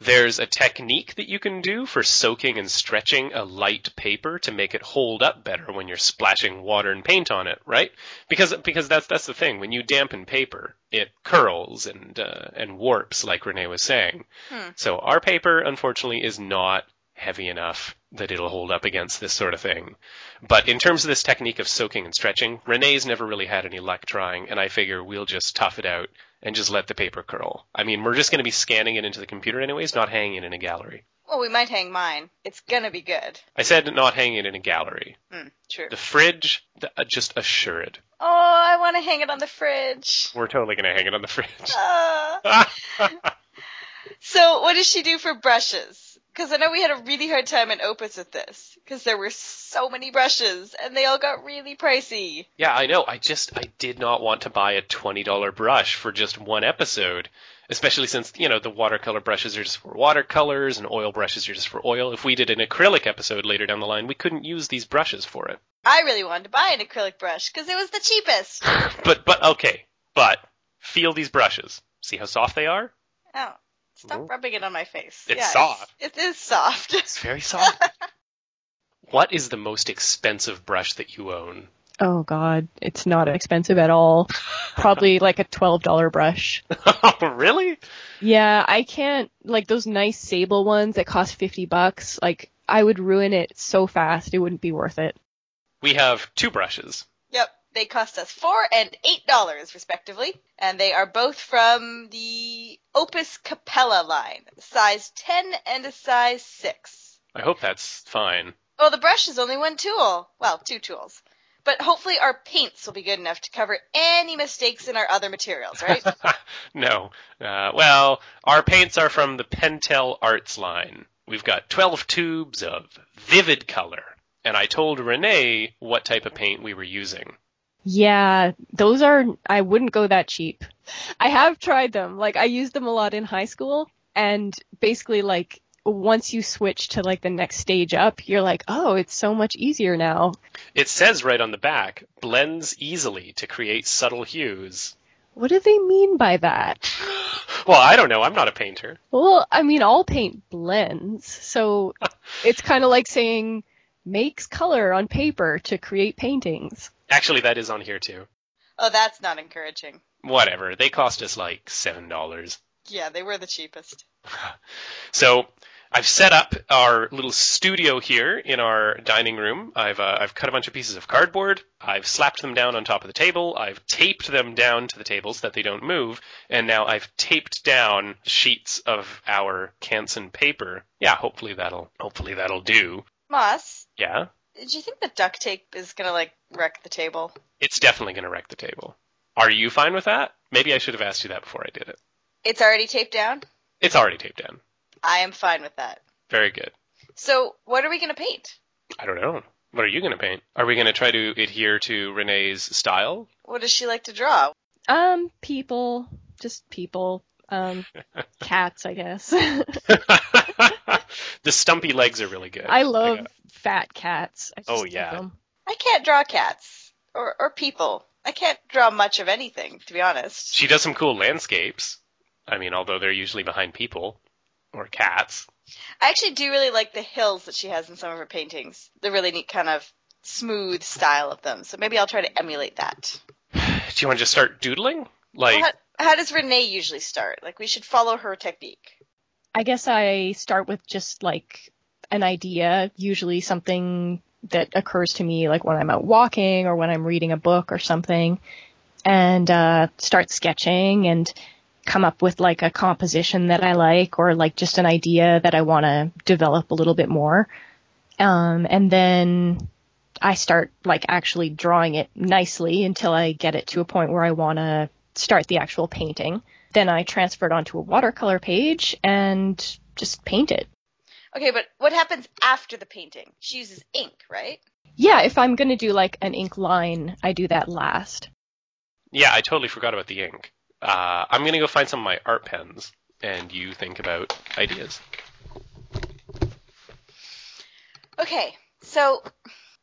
Speaker 1: there's a technique that you can do for soaking and stretching a light paper to make it hold up better when you're splashing water and paint on it, right? Because because that's that's the thing. When you dampen paper, it curls and uh, and warps, like Renee was saying.
Speaker 2: Hmm.
Speaker 1: So our paper, unfortunately, is not heavy enough that it'll hold up against this sort of thing. But in terms of this technique of soaking and stretching, Renee's never really had any luck trying, and I figure we'll just tough it out and just let the paper curl. I mean, we're just going to be scanning it into the computer anyways, not hanging it in a gallery.
Speaker 2: Well, we might hang mine. It's gonna be good.
Speaker 1: I said not hanging it in a gallery.
Speaker 2: Hmm, true.
Speaker 1: The fridge, th- uh, just assured.
Speaker 2: Oh, I want to hang it on the fridge.
Speaker 1: We're totally going to hang it on the fridge.
Speaker 2: Ah. *laughs* So, what does she do for brushes? Because I know we had a really hard time in Opus with this, because there were so many brushes, and they all got really pricey.
Speaker 1: Yeah, I know. I just I did not want to buy a twenty dollar brush for just one episode, especially since you know the watercolor brushes are just for watercolors and oil brushes are just for oil. If we did an acrylic episode later down the line, we couldn't use these brushes for it.
Speaker 2: I really wanted to buy an acrylic brush, because it was the cheapest. *laughs*
Speaker 1: But but okay, but feel these brushes. See how soft they are?
Speaker 2: Oh, stop
Speaker 1: Ooh.
Speaker 2: rubbing it on my face.
Speaker 1: It's
Speaker 2: Yeah,
Speaker 1: soft.
Speaker 2: It is soft.
Speaker 1: It's very soft. *laughs* what is the most expensive brush that you own?
Speaker 3: Oh god, it's not expensive at all. Probably *laughs* like a $12 brush.
Speaker 1: oh, *laughs* really?
Speaker 3: Yeah, I can't like those nice sable ones that cost 50 bucks. Like I would ruin it so fast, it wouldn't be worth it.
Speaker 1: We have two brushes.
Speaker 2: They cost us four and eight dollars respectively, and they are both from the Opus Capella line, size ten and a size six.
Speaker 1: I hope that's fine.
Speaker 2: Well, the brush is only one tool. Well, two tools. But hopefully our paints will be good enough to cover any mistakes in our other materials, right? *laughs*
Speaker 1: no. Uh, well, our paints are from the Pentel Arts line. We've got 12 tubes of vivid color. And I told Renee what type of paint we were using.
Speaker 3: Yeah, those are I wouldn't go that cheap. I have tried them. Like I used them a lot in high school and basically like once you switch to like the next stage up, you're like, "Oh, it's so much easier now."
Speaker 1: It says right on the back, blends easily to create subtle hues.
Speaker 3: What do they mean by that? *gasps*
Speaker 1: Well, I don't know. I'm not a painter.
Speaker 3: Well, I mean, all paint blends. So *laughs* it's kind of like saying makes color on paper to create paintings.
Speaker 1: Actually, that is on here too.
Speaker 2: oh, that's not encouraging.
Speaker 1: Whatever. They cost us like $7.
Speaker 2: Yeah, they were the cheapest. *laughs*
Speaker 1: So I've set up our little studio here in our dining room. I've uh, I've cut a bunch of pieces of cardboard. I've slapped them down on top of the table. I've taped them down to the table so that they don't move. And now I've taped down sheets of our Canson paper. Yeah, hopefully that'll hopefully that'll do.
Speaker 2: Moss,
Speaker 1: Yeah,
Speaker 2: Do you think the duct tape is gonna like wreck the table?
Speaker 1: it's definitely going to wreck the table. Are you fine with that? Maybe I should have asked you that before I did it.
Speaker 2: It's already taped down?
Speaker 1: It's already taped down.
Speaker 2: I am fine with that.
Speaker 1: Very good.
Speaker 2: So, what are we gonna paint?
Speaker 1: I don't know. What are you going to paint? Are we going to try to adhere to Renee's style?
Speaker 2: What does she like to draw?
Speaker 3: Um, people, just people. Um, *laughs* cats, I guess. *laughs*
Speaker 1: the stumpy legs are really good.
Speaker 3: I love
Speaker 1: got-
Speaker 3: fat cats. I just
Speaker 1: Oh, yeah.
Speaker 3: them.
Speaker 2: I can't draw cats or or people. I can't draw much of anything, to be honest.
Speaker 1: She does some cool landscapes. I mean, although they're usually behind people or cats.
Speaker 2: I actually do really like the hills that she has in some of her paintings. The really neat kind of smooth style of them. So maybe I'll try to emulate that. *sighs*
Speaker 1: Do you want to just start doodling? Like,
Speaker 2: How, how does Renee usually start? Like we should follow her technique.
Speaker 3: I guess I start with just like an idea, usually something that occurs to me like when I'm out walking or when I'm reading a book or something, and uh, start sketching and come up with like a composition that I like or like just an idea that I want to develop a little bit more. Um, and then I start like actually drawing it nicely until I get it to a point where I want to start the actual painting. Then I transfer it onto a watercolor page and just paint it.
Speaker 2: Okay, but what happens after the painting? She uses ink, right?
Speaker 3: Yeah, if I'm going to do like an ink line, I do that last.
Speaker 1: yeah, I totally forgot about the ink. Uh, I'm gonna go find some of my art pens, and you think about ideas.
Speaker 2: Okay, so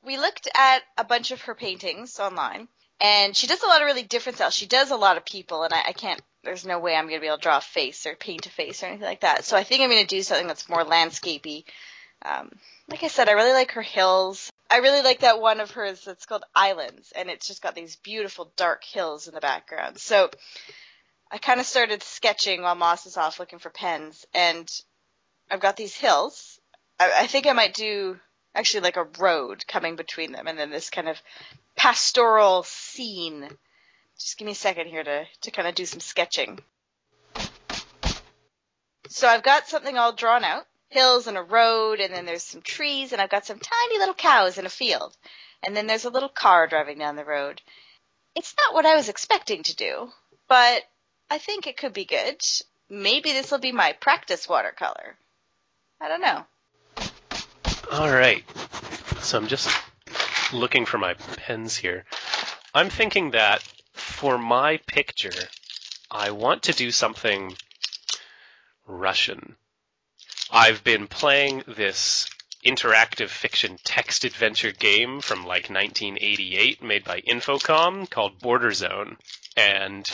Speaker 2: we looked at a bunch of her paintings online, and she does a lot of really different styles. She does a lot of people, and I, I can't. There's no way I'm going to be able to draw a face or paint a face or anything like that. So I think I'm going to do something that's more landscapey. Um, like I said, I really like her hills. I really like that one of hers that's called Islands, and it's just got these beautiful dark hills in the background. So I kind of started sketching while Moss was off looking for pens, and I've got these hills. I, I think I might do actually like a road coming between them, and then this kind of pastoral scene. Just give me a second here to, to kind of do some sketching. So I've got something all drawn out hills and a road, and then there's some trees, and I've got some tiny little cows in a field. And then there's a little car driving down the road. It's not what I was expecting to do, but I think it could be good. Maybe this will be my practice watercolor. I don't know.
Speaker 1: All right. So I'm just looking for my pens here. I'm thinking that for my picture, I want to do something Russian. I've been playing this interactive fiction text adventure game from like 1988 made by Infocom called Border Zone. And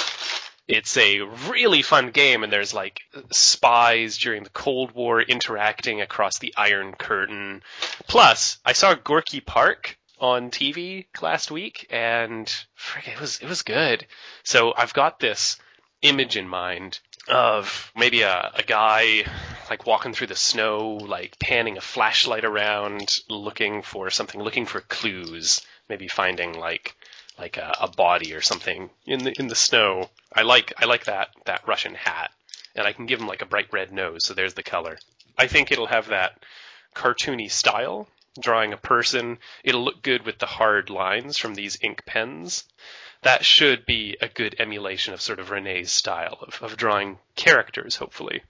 Speaker 1: it's a really fun game and there's like spies during the Cold War interacting across the Iron Curtain. Plus, I saw Gorky Park on TV last week and frick, it was it was good. So I've got this image in mind of maybe a, a guy like walking through the snow, like panning a flashlight around, looking for something, looking for clues, maybe finding like like a, a body or something in the in the snow. I like I like that that Russian hat, and I can give him like a bright red nose. So there's the color. I think it'll have that cartoony style. Drawing a person, it'll look good with the hard lines from these ink pens. That should be a good emulation of sort of Renee's style of, of drawing characters, hopefully.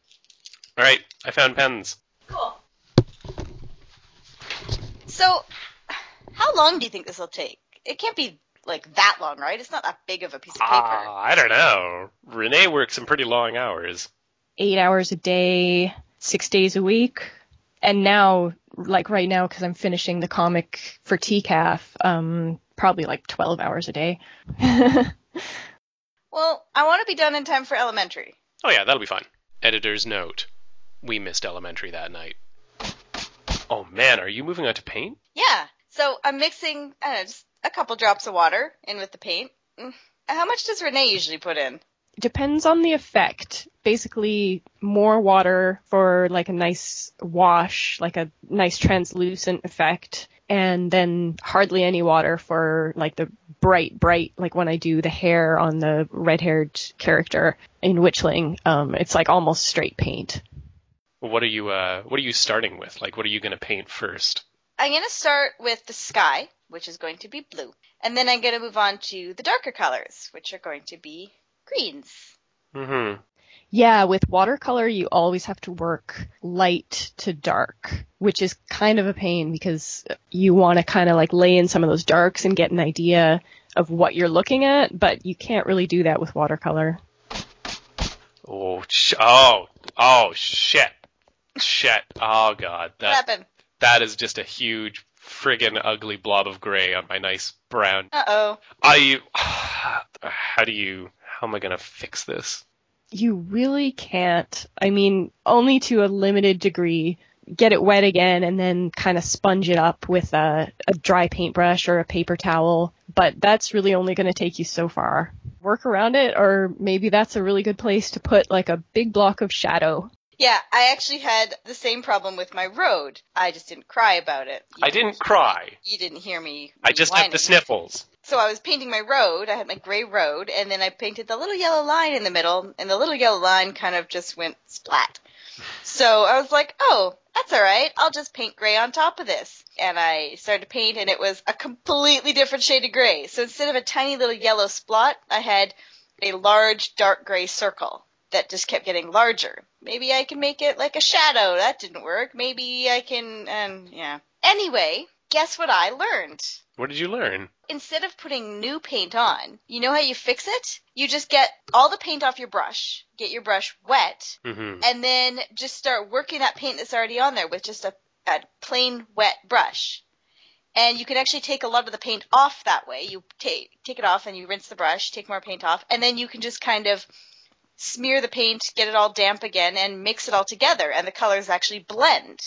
Speaker 1: All right, I found pens.
Speaker 2: Cool. So, how long do you think this will take? It can't be like that long, right? It's not that big of a piece of paper.
Speaker 1: Ah, I don't know. Renee works some pretty long hours.
Speaker 3: Eight hours a day, six days a week. And now, like right now, because I'm finishing the comic for TCAF, um, probably like 12 hours a day. *laughs*
Speaker 2: Well, I want to be done in time for elementary.
Speaker 1: Oh yeah, that'll be fine. Editor's note: We missed elementary that night. Oh man, are you moving on to paint?
Speaker 2: Yeah. So I'm mixing, I know, just a couple drops of water in with the paint. Mm. How much does Renee usually put in?
Speaker 3: Depends on the effect. Basically, more water for like a nice wash, like a nice translucent effect. And then hardly any water for like the bright, bright, like when I do the hair on the red haired character in Witchling, um, it's like almost straight paint.
Speaker 1: What are you uh what are you starting with? Like what are you going to paint first?
Speaker 2: I'm going to start with the sky, which is going to be blue. And then I'm going to move on to the darker colors, which are going to be greens.
Speaker 1: Mhm.
Speaker 3: Yeah, with watercolor, you always have to work light to dark, which is kind of a pain because you want to kind of like lay in some of those darks and get an idea of what you're looking at, but you can't really do that with watercolor.
Speaker 1: Oh, sh- oh, oh shit. Shit. Oh god.
Speaker 2: What
Speaker 1: That
Speaker 2: happened?
Speaker 1: that is just a huge friggin' ugly blob of gray on my nice brown
Speaker 2: Uh oh.
Speaker 1: I *sighs* how do you? How am I gonna fix this?
Speaker 3: You really can't. I mean, only to a limited degree. Get it wet again and then kind of sponge it up with a, a dry paintbrush or a paper towel. But that's really only going to take you so far. Work around it, or maybe that's a really good place to put like a big block of shadow.
Speaker 2: Yeah, I actually had the same problem with my road. I just didn't cry about it. You
Speaker 1: I didn't cry.
Speaker 2: You didn't hear me.
Speaker 1: I just
Speaker 2: whining.
Speaker 1: the sniffles.
Speaker 2: So I was painting my road. I had my gray road, and then I painted the little yellow line in the middle, and the little yellow line kind of just went splat. So I was like, oh, that's all right. I'll just paint gray on top of this. And I started to paint, and it was a completely different shade of gray. So instead of a tiny little yellow spot, I had a large dark gray circle that just kept getting larger. Maybe I can make it like a shadow. That didn't work. Maybe I can, and yeah. Anyway, guess what I learned?
Speaker 1: What did you learn?
Speaker 2: instead of putting new paint on, you know how you fix it? You just get all the paint off your brush, get your brush wet,
Speaker 1: hmm
Speaker 2: and then just start working that paint that's already on there with just a, a plain wet brush. And you can actually take a lot of the paint off that way. You take take it off and you rinse the brush, take more paint off, and then you can just kind of smear the paint, get it all damp again, and mix it all together, and the colors actually blend.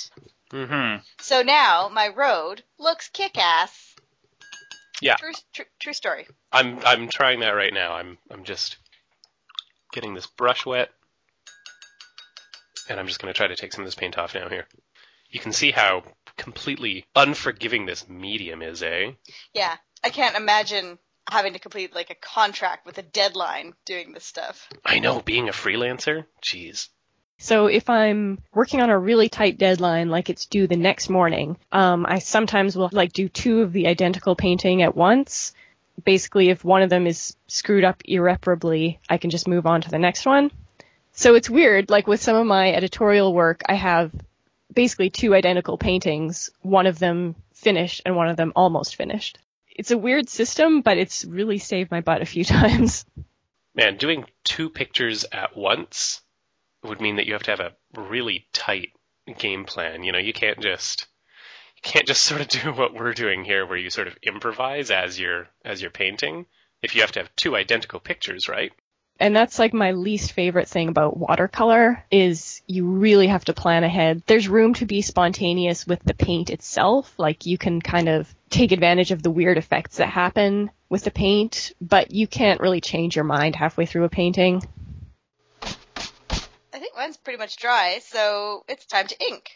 Speaker 4: Mm-hmm.
Speaker 2: So now my road looks kick-ass.
Speaker 1: Yeah.
Speaker 2: True, true, true story.
Speaker 1: I'm I'm trying that right now. I'm I'm just getting this brush wet, and I'm just gonna try to take some of this paint off now. Here, you can see how completely unforgiving this medium is, eh?
Speaker 2: Yeah, I can't imagine having to complete like a contract with a deadline doing this stuff.
Speaker 1: I know, being a freelancer, jeez.
Speaker 3: So if I'm working on a really tight deadline, like it's due the next morning, um, I sometimes will like do two of the identical painting at once. Basically, if one of them is screwed up irreparably, I can just move on to the next one. So it's weird, like with some of my editorial work, I have basically two identical paintings, one of them finished and one of them almost finished. It's a weird system, but it's really saved my butt a few *laughs* times.
Speaker 1: Man, doing two pictures at once would mean that you have to have a really tight game plan. You know, you can't just you can't just sort of do *laughs* what we're doing here where you sort of improvise as you're as you're painting. If you have to have two identical pictures, right?
Speaker 3: And that's like my least favorite thing about watercolor is you really have to plan ahead. There's room to be spontaneous with the paint itself, like you can kind of take advantage of the weird effects that happen with the paint, but you can't really change your mind halfway through a painting.
Speaker 2: I think mine's pretty much dry, so it's time to ink.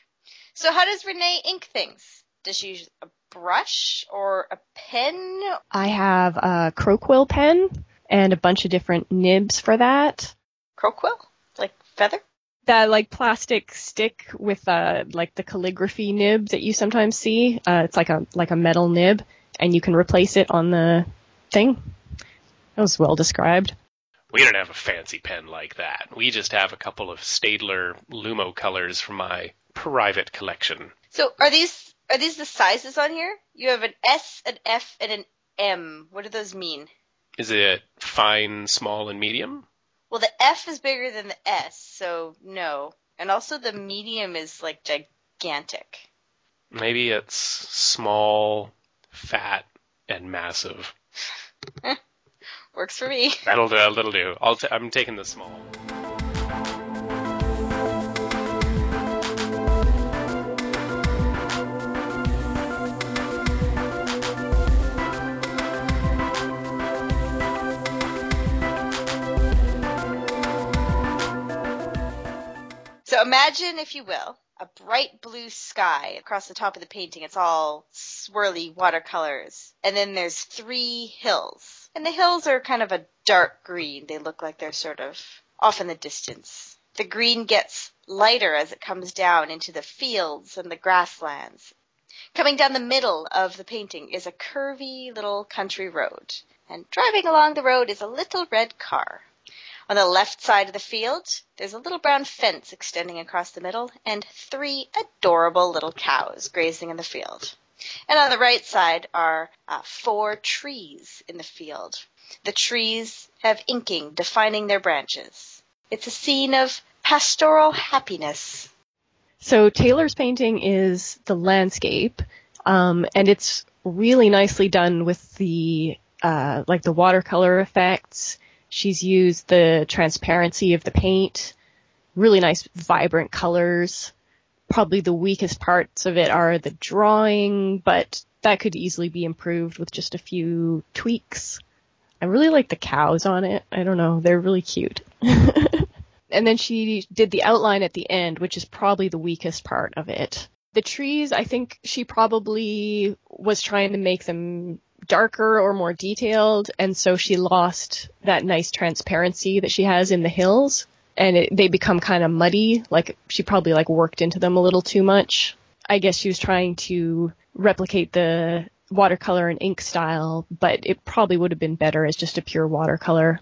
Speaker 2: So how does Renee ink things? Does she use a brush or a pen?
Speaker 3: I have a Crowquill pen and a bunch of different nibs for that.
Speaker 2: Crowquill? Like feather?
Speaker 3: That like plastic stick with uh like the calligraphy nib that you sometimes see. Uh, it's like a like a metal nib, and you can replace it on the thing. That was well described.
Speaker 1: We don't have a fancy pen like that. We just have a couple of Staedtler Lumocolors from my private collection.
Speaker 2: So are these are these the sizes on here? You have an S, an F, and an M. What do those mean?
Speaker 1: Is it fine, small, and medium?
Speaker 2: Well, the F is bigger than the S, so no. And also the medium is like gigantic.
Speaker 1: Maybe it's small, fat, and massive. *laughs*
Speaker 2: Works for me.
Speaker 1: That'll do. That'll do. I'll t- I'm taking the small.
Speaker 2: So imagine, if you will, a bright blue sky across the top of the painting. It's all swirly watercolors. And then there's three hills. And the hills are kind of a dark green. They look like they're sort of off in the distance. The green gets lighter as it comes down into the fields and the grasslands. Coming down the middle of the painting is a curvy little country road. And driving along the road is a little red car. On the left side of the field, there's a little brown fence extending across the middle and three adorable little cows grazing in the field. And on the right side are uh, four trees in the field. The trees have inking defining their branches. It's a scene of pastoral happiness.
Speaker 3: So Taylor's painting is the landscape, um, and it's really nicely done with the uh, like the watercolor effects. She's used the transparency of the paint, really nice vibrant colors. Probably the weakest parts of it are the drawing, but that could easily be improved with just a few tweaks. I really like the cows on it. I don't know, they're really cute. *laughs* and then she did the outline at the end, which is probably the weakest part of it. The trees, I think she probably was trying to make them darker or more detailed, and so she lost that nice transparency that she has in the hills, and it, they become kind of muddy. Like she probably like worked into them a little too much. I guess she was trying to replicate the watercolor and ink style, but it probably would have been better as just a pure watercolor.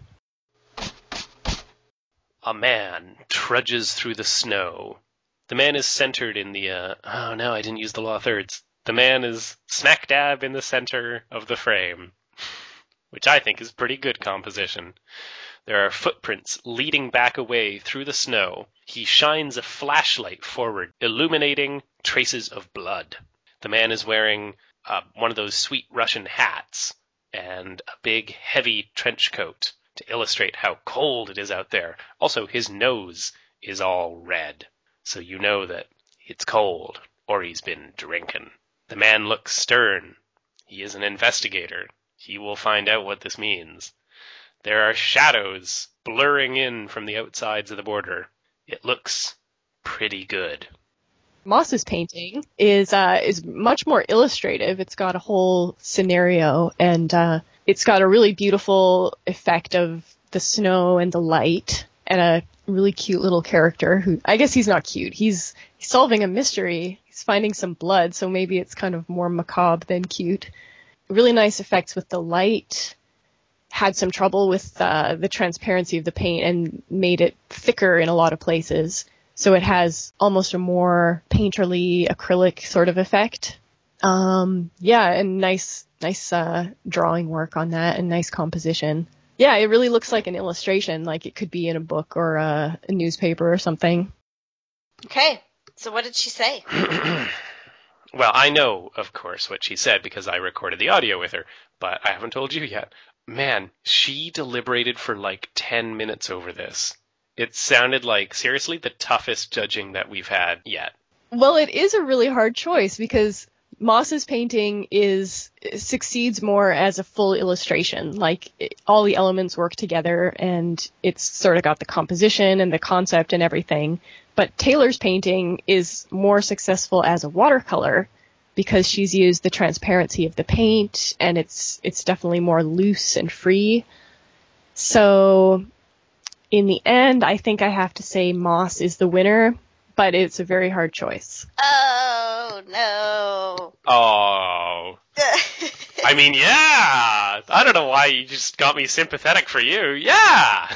Speaker 1: A man trudges through the snow. The man is centered in the, uh, oh no, I didn't use the law thirds. The man is smack dab in the center of the frame, which I think is pretty good composition. There are footprints leading back away through the snow. He shines a flashlight forward, illuminating traces of blood. The man is wearing uh, one of those sweet Russian hats and a big, heavy trench coat to illustrate how cold it is out there. Also, his nose is all red, so you know that it's cold or he's been drinking. The man looks stern. He is an investigator. He will find out what this means. There are shadows blurring in from the outsides of the border. It looks pretty good.
Speaker 3: Moss's painting is uh, is much more illustrative. It's got a whole scenario, and uh, it's got a really beautiful effect of the snow and the light, and a really cute little character who I guess he's not cute. He's, solving a mystery. He's finding some blood, so maybe it's kind of more macabre than cute. Really nice effects with the light. Had some trouble with uh, the transparency of the paint and made it thicker in a lot of places. So it has almost a more painterly acrylic sort of effect. Um, yeah, and nice, nice, uh, drawing work on that and nice composition. Yeah, it really looks like an illustration, like it could be in a book or a, a newspaper or something.
Speaker 2: Okay, so what did she say? *clears throat*
Speaker 1: well, I know, of course, what she said because I recorded the audio with her, but I haven't told you yet. Man, she deliberated for like 10 minutes over this. It sounded like, seriously, the toughest judging that we've had yet.
Speaker 3: Well, it is a really hard choice because Moss's painting is succeeds more as a full illustration. Like it, all the elements work together, and it's sort of got the composition and the concept and everything. But Taylor's painting is more successful as a watercolor because she's used the transparency of the paint, and it's it's definitely more loose and free. So in the end, I think I have to say Moss is the winner, but it's a very hard choice.
Speaker 2: Oh no.
Speaker 1: Oh. *laughs* I mean, yeah. I don't know why you just got me sympathetic for you. Yeah.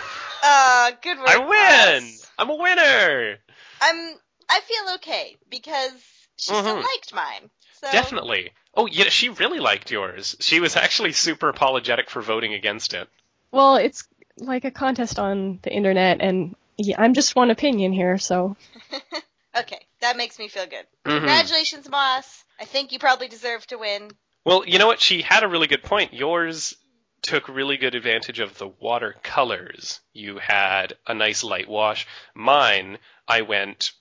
Speaker 2: Uh, good work.
Speaker 1: I win.
Speaker 2: Moss.
Speaker 1: I'm a winner.
Speaker 2: I'm. I feel okay because she still
Speaker 1: Mhm.
Speaker 2: liked mine. So
Speaker 1: Definitely. Oh, yeah, she really liked yours. She was actually super apologetic for voting against it.
Speaker 3: Well, it's like a contest on the internet, and yeah, I'm just one opinion here, so *laughs*
Speaker 2: Okay, that makes me feel good.
Speaker 1: Mhm.
Speaker 2: Congratulations, Moss. I think you probably deserve to win.
Speaker 1: Well, you know what? She had a really good point. Yours took really good advantage of the watercolors. You had a nice light wash. Mine, I went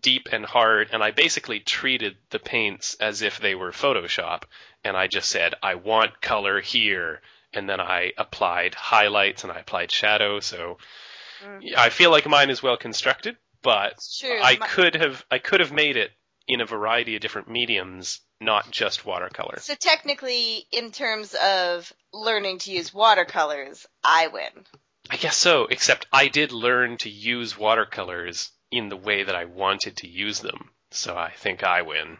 Speaker 1: deep and hard, and I basically treated the paints as if they were Photoshop. And I just said, I want color here. And then I applied highlights and I applied shadow. So
Speaker 2: Mm.
Speaker 1: I feel like mine is well constructed, but I
Speaker 2: My-
Speaker 1: could have I could have made it in a variety of different mediums, not just watercolor.
Speaker 2: So technically, in terms of learning to use watercolors, I win.
Speaker 1: I guess so, except I did learn to use watercolors in the way that I wanted to use them. So I think I win.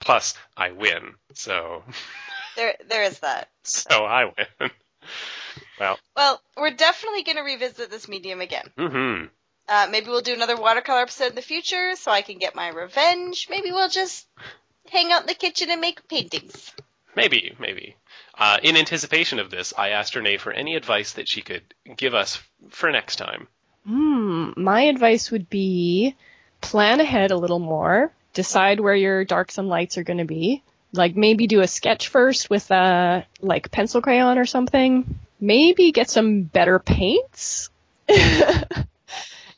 Speaker 1: Plus, I win. So, *laughs*
Speaker 2: There, there is that.
Speaker 1: so I win. *laughs* well,
Speaker 2: Well, we're definitely going to revisit this medium again.
Speaker 1: hmm
Speaker 2: Uh, maybe we'll do another watercolor episode in the future so I can get my revenge. Maybe we'll just hang out in the kitchen and make paintings.
Speaker 1: Maybe, maybe. Uh, in anticipation of this, I asked Renee for any advice that she could give us for next time.
Speaker 3: Hmm, my advice would be plan ahead a little more, decide where your darks and lights are going to be, Like maybe do a sketch first with a like pencil crayon or something. Maybe get some better paints. *laughs*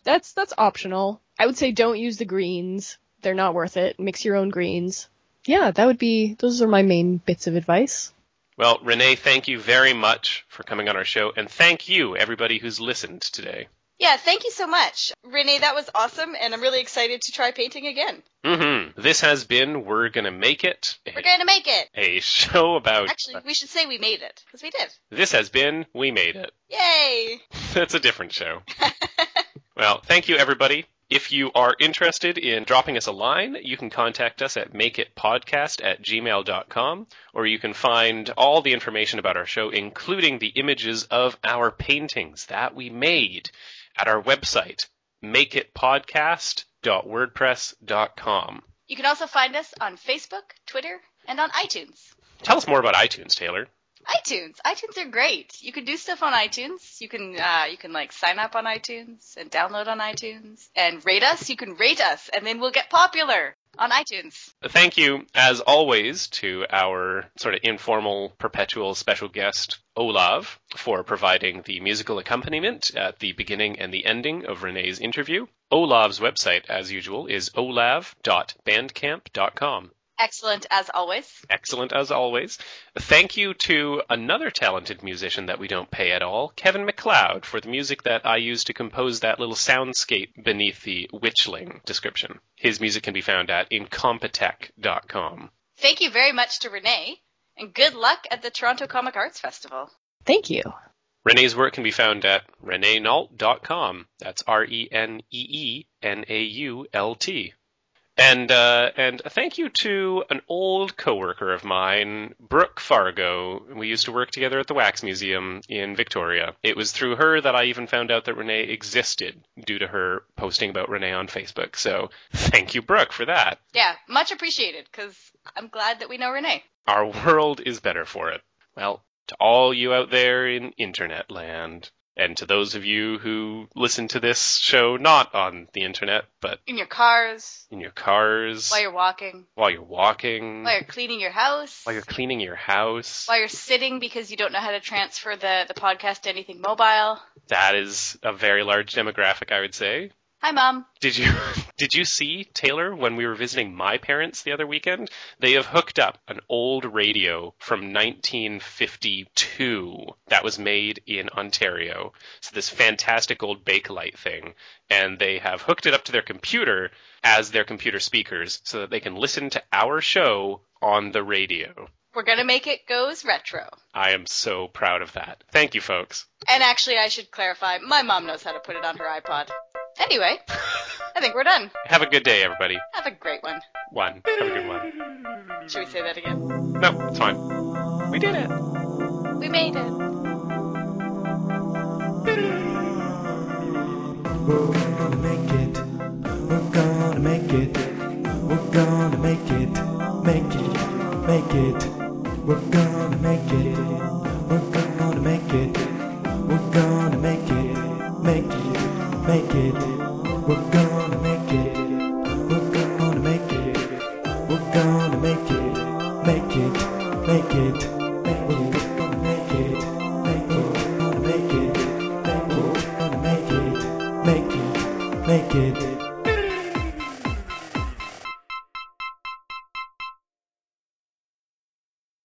Speaker 3: that's that's optional. I would say don't use the greens. They're not worth it. Mix your own greens. Yeah, that would be those are my main bits of advice.
Speaker 1: Well, Renee, thank you very much for coming on our show, and thank you, everybody who's listened today.
Speaker 2: Yeah, thank you so much. Renee, that was awesome, and I'm really excited to try painting again.
Speaker 1: Mm-hmm. This has been We're Gonna Make It.
Speaker 2: We're going to make it.
Speaker 1: A show about.
Speaker 2: Actually, we should say we made it, because we did.
Speaker 1: This has been We Made It.
Speaker 2: Yay! *laughs*
Speaker 1: That's a different show. *laughs* well, thank you, everybody. If you are interested in dropping us a line, you can contact us at makeitpodcast at gmail.com, or you can find all the information about our show, including the images of our paintings that we made at our website, makeitpodcast.wordpress.com.
Speaker 2: You can also find us on Facebook, Twitter, and on iTunes.
Speaker 1: Tell us more about iTunes, Taylor.
Speaker 2: iTunes. iTunes are great. You can do stuff on iTunes. You can uh, you can like sign up on iTunes and download on iTunes and rate us. You can rate us, and then we'll get popular on iTunes.
Speaker 1: Thank you, as always, to our sort of informal, perpetual special guest, Olav, for providing the musical accompaniment at the beginning and the ending of Renee's interview. Olav's website, as usual, is olav.bandcamp.com.
Speaker 2: Excellent as always.
Speaker 1: Excellent as always. Thank you to another talented musician that we don't pay at all, Kevin MacLeod, for the music that I used to compose that little soundscape beneath the Witchling description. His music can be found at incompetech.com.
Speaker 2: Thank you very much to Renee, and good luck at the Toronto Comic Arts Festival.
Speaker 3: Thank you.
Speaker 1: Renee's work can be found at reneenault.com. That's R E N E E N A U L T. And uh, and a thank you to an old coworker of mine, Brooke Fargo. We used to work together at the Wax Museum in Victoria. It was through her that I even found out that Renee existed due to her posting about Renee on Facebook. So thank you, Brooke, for that.
Speaker 2: Yeah, much appreciated, because I'm glad that we know Renee.
Speaker 1: Our world is better for it. Well, to all you out there in internet land, and to those of you who listen to this show not on the internet, but
Speaker 2: In your cars,
Speaker 1: in your cars,
Speaker 2: while you're walking,
Speaker 1: while you're walking,
Speaker 2: while you're cleaning your house,
Speaker 1: while you're cleaning your house.
Speaker 2: while you're sitting because you don't know how to transfer the, the podcast to anything mobile.
Speaker 1: That is a very large demographic, I would say.
Speaker 2: Hi, Mom.
Speaker 1: Did you *laughs* did you see Taylor when we were visiting my parents the other weekend? They have hooked up an old radio from 1952 that was made in Ontario. So this fantastic old Bakelite thing, and they have hooked it up to their computer as their computer speakers so that they can listen to our show on the radio.
Speaker 2: We're gonna make it goes retro.
Speaker 1: I am so proud of that. Thank you, folks.
Speaker 2: And actually, I should clarify, my mom knows how to put it on her iPod. Anyway, I think we're done.
Speaker 1: Have a good day, everybody.
Speaker 2: Have a great one.
Speaker 1: One. Have a good one.
Speaker 2: Should we say that again?
Speaker 1: No, it's fine. We did it.
Speaker 2: We made it.
Speaker 5: We're gonna make it. We're gonna make it. We're gonna make it. Make it. make it. We're gonna make it. We're gonna make it. Make it. We're gonna make it. We're gonna make it. We're gonna make it. Make it. Make it. We're gonna make it. Gonna make it. Make it. Gonna make it. Make it. Make it.